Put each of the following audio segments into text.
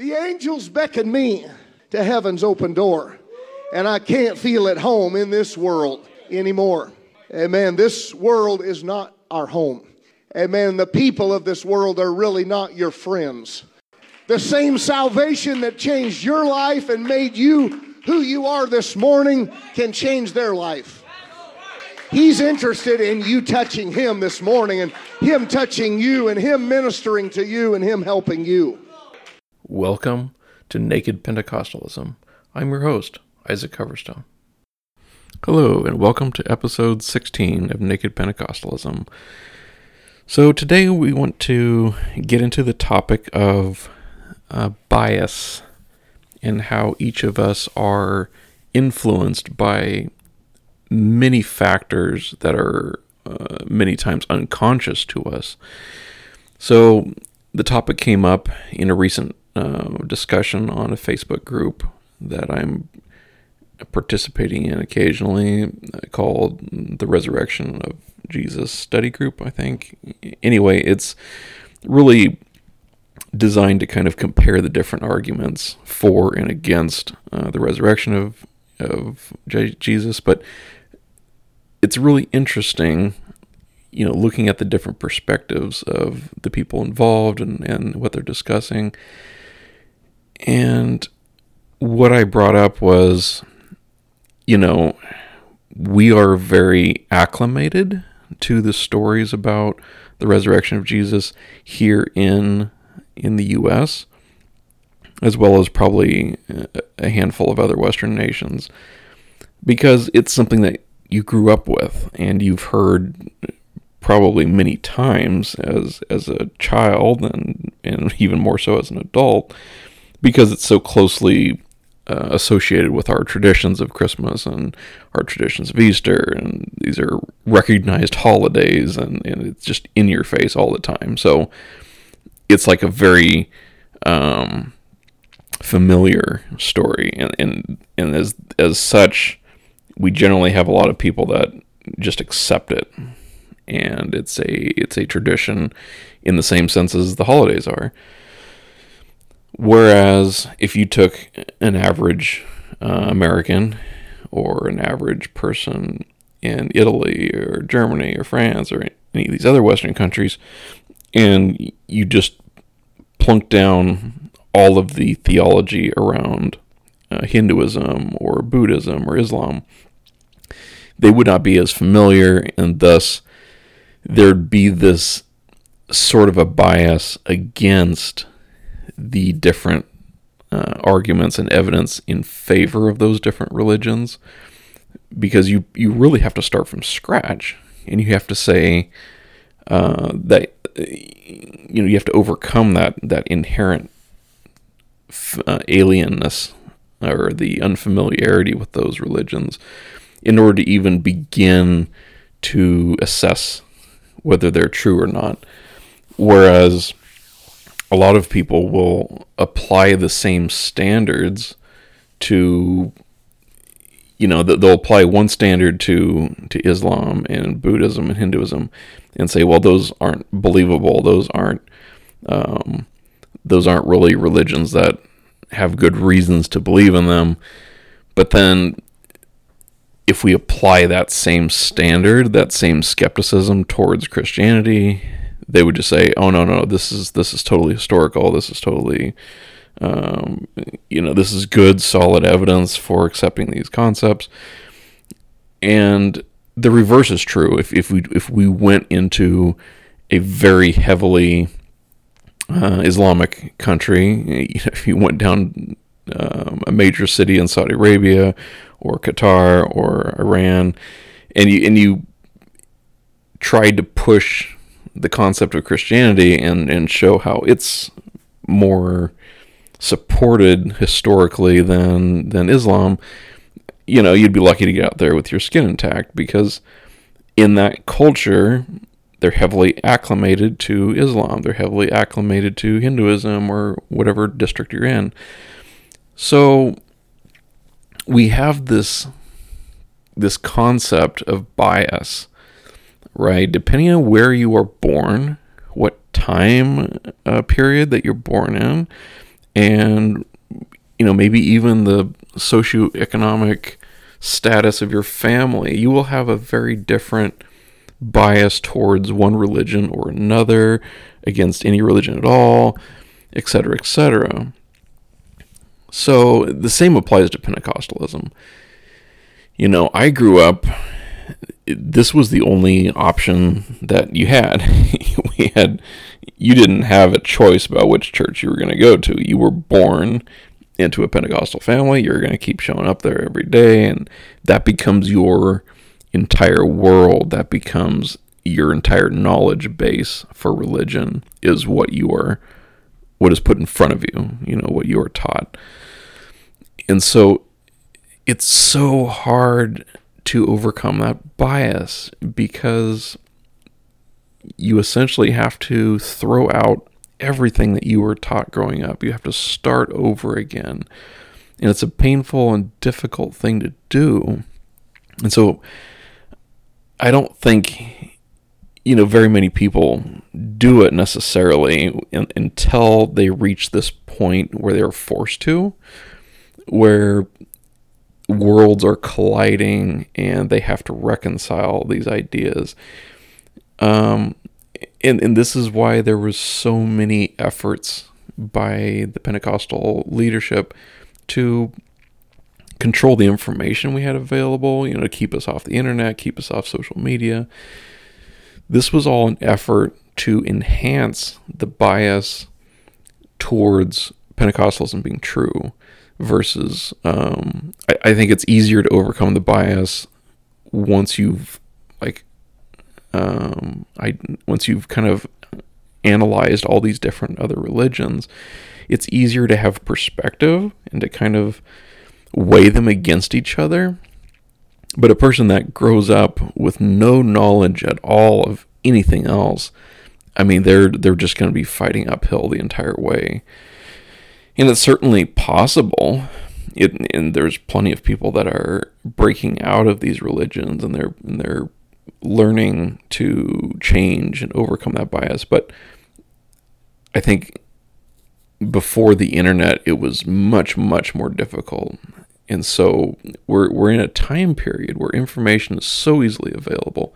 The angels beckon me to heaven's open door, and I can't feel at home in this world anymore. Amen. This world is not our home. Amen. The people of this world are really not your friends. The same salvation that changed your life and made you who you are this morning can change their life. He's interested in you touching him this morning and him touching you and him ministering to you and him helping you. Welcome to Naked Pentecostalism. I'm your host, Isaac Coverstone. Hello, and welcome to episode 16 of Naked Pentecostalism. So, today we want to get into the topic of uh, bias and how each of us are influenced by many factors that are uh, many times unconscious to us. So, the topic came up in a recent uh, discussion on a Facebook group that I'm participating in occasionally uh, called the Resurrection of Jesus Study Group, I think. Anyway, it's really designed to kind of compare the different arguments for and against uh, the resurrection of of Jesus, but it's really interesting, you know, looking at the different perspectives of the people involved and, and what they're discussing. And what I brought up was, you know, we are very acclimated to the stories about the resurrection of Jesus here in in the U.S., as well as probably a handful of other Western nations, because it's something that you grew up with and you've heard probably many times as as a child and and even more so as an adult because it's so closely uh, associated with our traditions of Christmas and our traditions of Easter and these are recognized holidays and, and it's just in your face all the time. So it's like a very um, familiar story and, and and as as such we generally have a lot of people that just accept it. And it's a it's a tradition in the same sense as the holidays are whereas if you took an average uh, american or an average person in italy or germany or france or any of these other western countries and you just plunk down all of the theology around uh, Hinduism or Buddhism or Islam, they would not be as familiar, and thus there'd be this sort of a bias against the different uh, arguments and evidence in favor of those different religions because you you really have to start from scratch and you have to say uh, that you know you have to overcome that that inherent uh, alienness or the unfamiliarity with those religions in order to even begin to assess whether they're true or not. Whereas a lot of people will apply the same standards to you know they'll apply one standard to to Islam and Buddhism and Hinduism and say well those aren't believable those aren't um, those aren't really religions that have good reasons to believe in them. But then if we apply that same standard, that same skepticism towards Christianity, they would just say, "Oh no, no, this is this is totally historical. This is totally, um, you know, this is good, solid evidence for accepting these concepts." And the reverse is true. If if we if we went into a very heavily uh, Islamic country, if you went down um, a major city in Saudi Arabia or Qatar or Iran, and you and you tried to push the concept of Christianity and and show how it's more supported historically than than Islam, you know, you'd be lucky to get out there with your skin intact because in that culture they're heavily acclimated to Islam. They're heavily acclimated to Hinduism or whatever district you're in. So we have this this concept of bias, right? Depending on where you are born, what time uh, period that you're born in, and you know maybe even the socioeconomic status of your family, you will have a very different bias towards one religion or another, against any religion at all, etc., etc. So the same applies to Pentecostalism. You know, I grew up this was the only option that you had. we had you didn't have a choice about which church you were going to go to. You were born into a Pentecostal family. You're going to keep showing up there every day, and that becomes your entire world. That becomes your entire knowledge base for religion is what you are, what is put in front of you. You know what you are taught, and so it's so hard to overcome that bias because you essentially have to throw out everything that you were taught growing up. You have to start over again. And it's a painful and difficult thing to do. And so I don't think, you know, very many people do it necessarily until they reach this point where they're forced to, where worlds are colliding and they have to reconcile these ideas. Um, and and this is why there was so many efforts by the Pentecostal leadership to control the information we had available, you know, to keep us off the internet, keep us off social media. This was all an effort to enhance the bias towards Pentecostalism being true versus um, I, I think it's easier to overcome the bias once you've like um, I once you've kind of analyzed all these different other religions, it's easier to have perspective and to kind of weigh them against each other. But a person that grows up with no knowledge at all of anything else, I mean, they're they're just going to be fighting uphill the entire way. And it's certainly possible. It, and there's plenty of people that are breaking out of these religions, and they're and they're learning to change and overcome that bias. But I think before the internet, it was much, much more difficult. And so we're, we're in a time period where information is so easily available.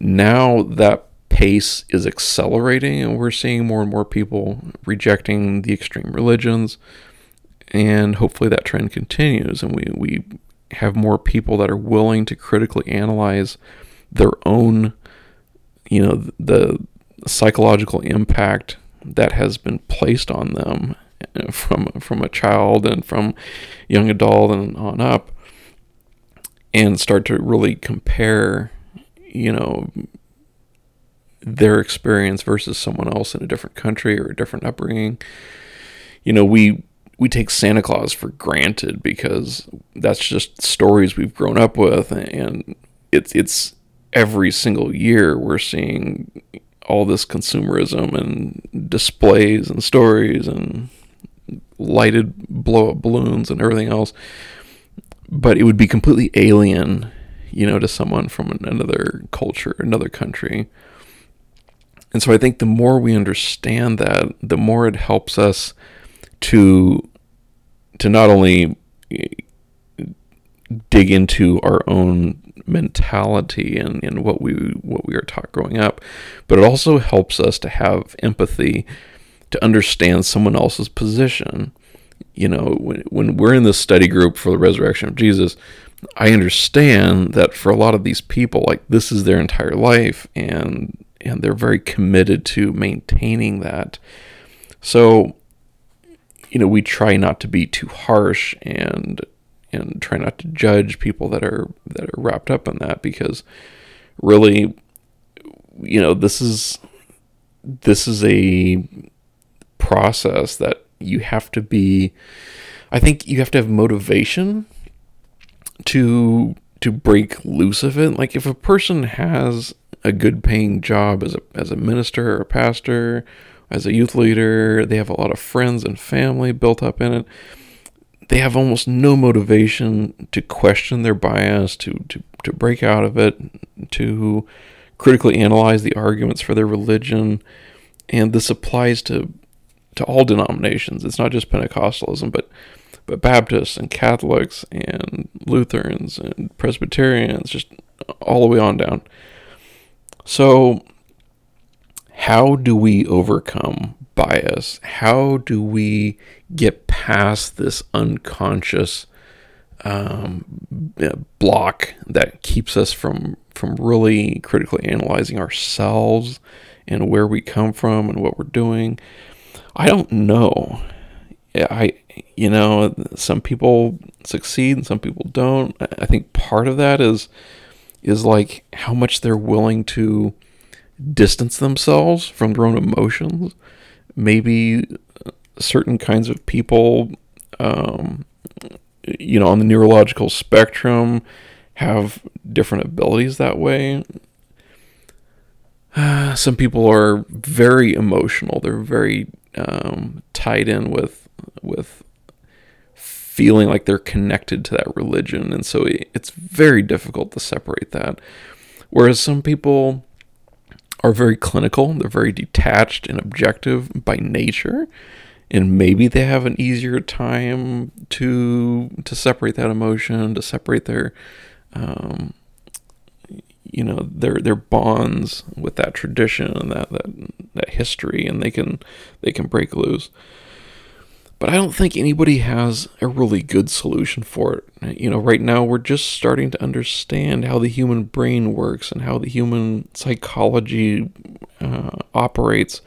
Now that pace is accelerating, and we're seeing more and more people rejecting the extreme religions. And hopefully that trend continues, and we, we have more people that are willing to critically analyze their own, you know, the psychological impact that has been placed on them eh, from from a child and from young adult and on up and start to really compare you know their experience versus someone else in a different country or a different upbringing you know we we take Santa Claus for granted because that's just stories we've grown up with and it's it's every single year we're seeing all this consumerism and displays and stories and lighted blow up balloons and everything else. But it would be completely alien, you know, to someone from another culture, another country. And so I think the more we understand that, the more it helps us to to not only eh, dig into our own mentality and, and what we what we are taught growing up, but it also helps us to have empathy to understand someone else's position. You know, when when we're in this study group for the resurrection of Jesus, I understand that for a lot of these people, like this is their entire life, and and they're very committed to maintaining that. So, you know, we try not to be too harsh and and try not to judge people that are that are wrapped up in that because really you know this is this is a process that you have to be I think you have to have motivation to to break loose of it like if a person has a good paying job as a as a minister or a pastor as a youth leader they have a lot of friends and family built up in it they have almost no motivation to question their bias, to, to, to break out of it, to critically analyze the arguments for their religion. And this applies to to all denominations. It's not just Pentecostalism, but but Baptists and Catholics and Lutherans and Presbyterians, just all the way on down. So, how do we overcome bias? How do we get past this unconscious um, block that keeps us from from really critically analyzing ourselves and where we come from and what we're doing? I don't know. I you know some people succeed and some people don't. I think part of that is is like how much they're willing to distance themselves from their own emotions. Maybe certain kinds of people, um, you know, on the neurological spectrum have different abilities that way. Uh, some people are very emotional. They're very um, tied in with with feeling like they're connected to that religion, and so it's very difficult to separate that. Whereas some people are very clinical, they're very detached and objective by nature, and maybe they have an easier time to to separate that emotion, to separate their um, you know their their bonds with that tradition and that that that history, and they can they can break loose. But I don't think anybody has a really good solution for it. You know, right now we're just starting to understand how the human brain works and how the human psychology uh, operates.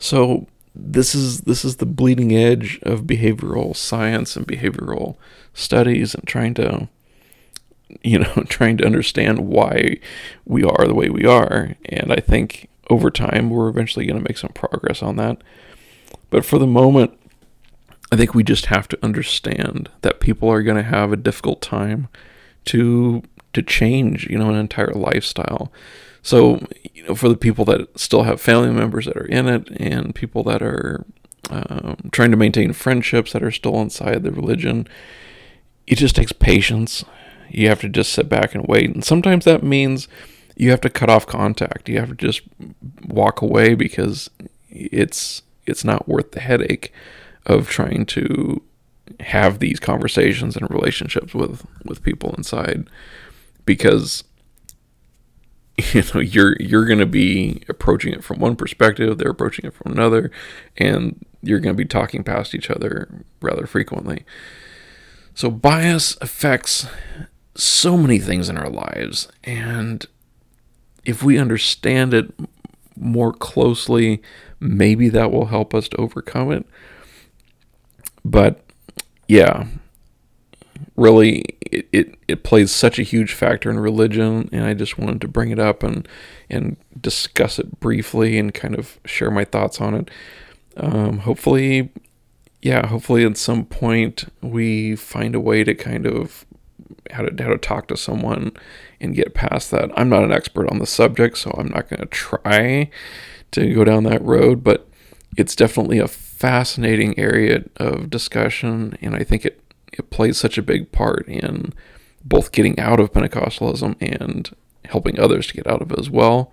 So this is this is the bleeding edge of behavioral science and behavioral studies and trying to you know trying to understand why we are the way we are and i think over time we're eventually going to make some progress on that but for the moment I think we just have to understand that people are going to have a difficult time to to change, you know, an entire lifestyle. So, you know, for the people that still have family members that are in it, and people that are um, trying to maintain friendships that are still inside the religion, it just takes patience. You have to just sit back and wait, and sometimes that means you have to cut off contact. You have to just walk away because it's it's not worth the headache of trying to have these conversations and relationships with with people inside because you know you're you're going to be approaching it from one perspective they're approaching it from another and you're going to be talking past each other rather frequently. So bias affects so many things in our lives and if we understand it more closely maybe that will help us to overcome it but yeah, really, it, it, it plays such a huge factor in religion, and I just wanted to bring it up and and discuss it briefly and kind of share my thoughts on it. Um, hopefully, yeah, hopefully at some point we find a way to kind of how to how to talk to someone and get past that. I'm not an expert on the subject, so I'm not going to try to go down that road, but it's definitely a fascinating area of discussion, and I think it, it plays such a big part in both getting out of Pentecostalism and helping others to get out of it as well.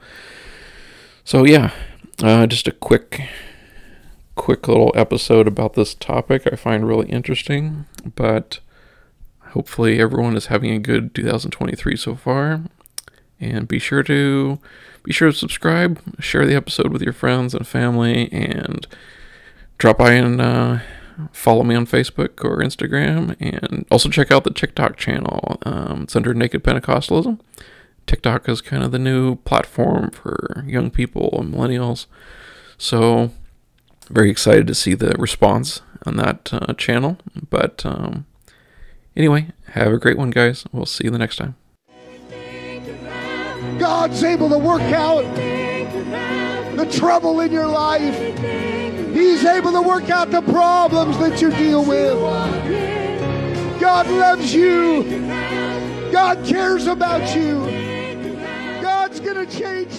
So yeah, uh, just a quick, quick little episode about this topic I find really interesting, but hopefully everyone is having a good 2023 so far. And be sure to be sure to subscribe, share the episode with your friends and family, and drop by and uh, follow me on Facebook or Instagram, and also check out the TikTok channel. Um, it's under Naked Pentecostalism. TikTok is kind of the new platform for young people and millennials. So, very excited to see the response on that uh, channel. But um, anyway, have a great one, guys. We'll see you the next time. God's able to work out the trouble in your life. He's able to work out the problems that you deal with. God loves you. God cares about you. God's going to change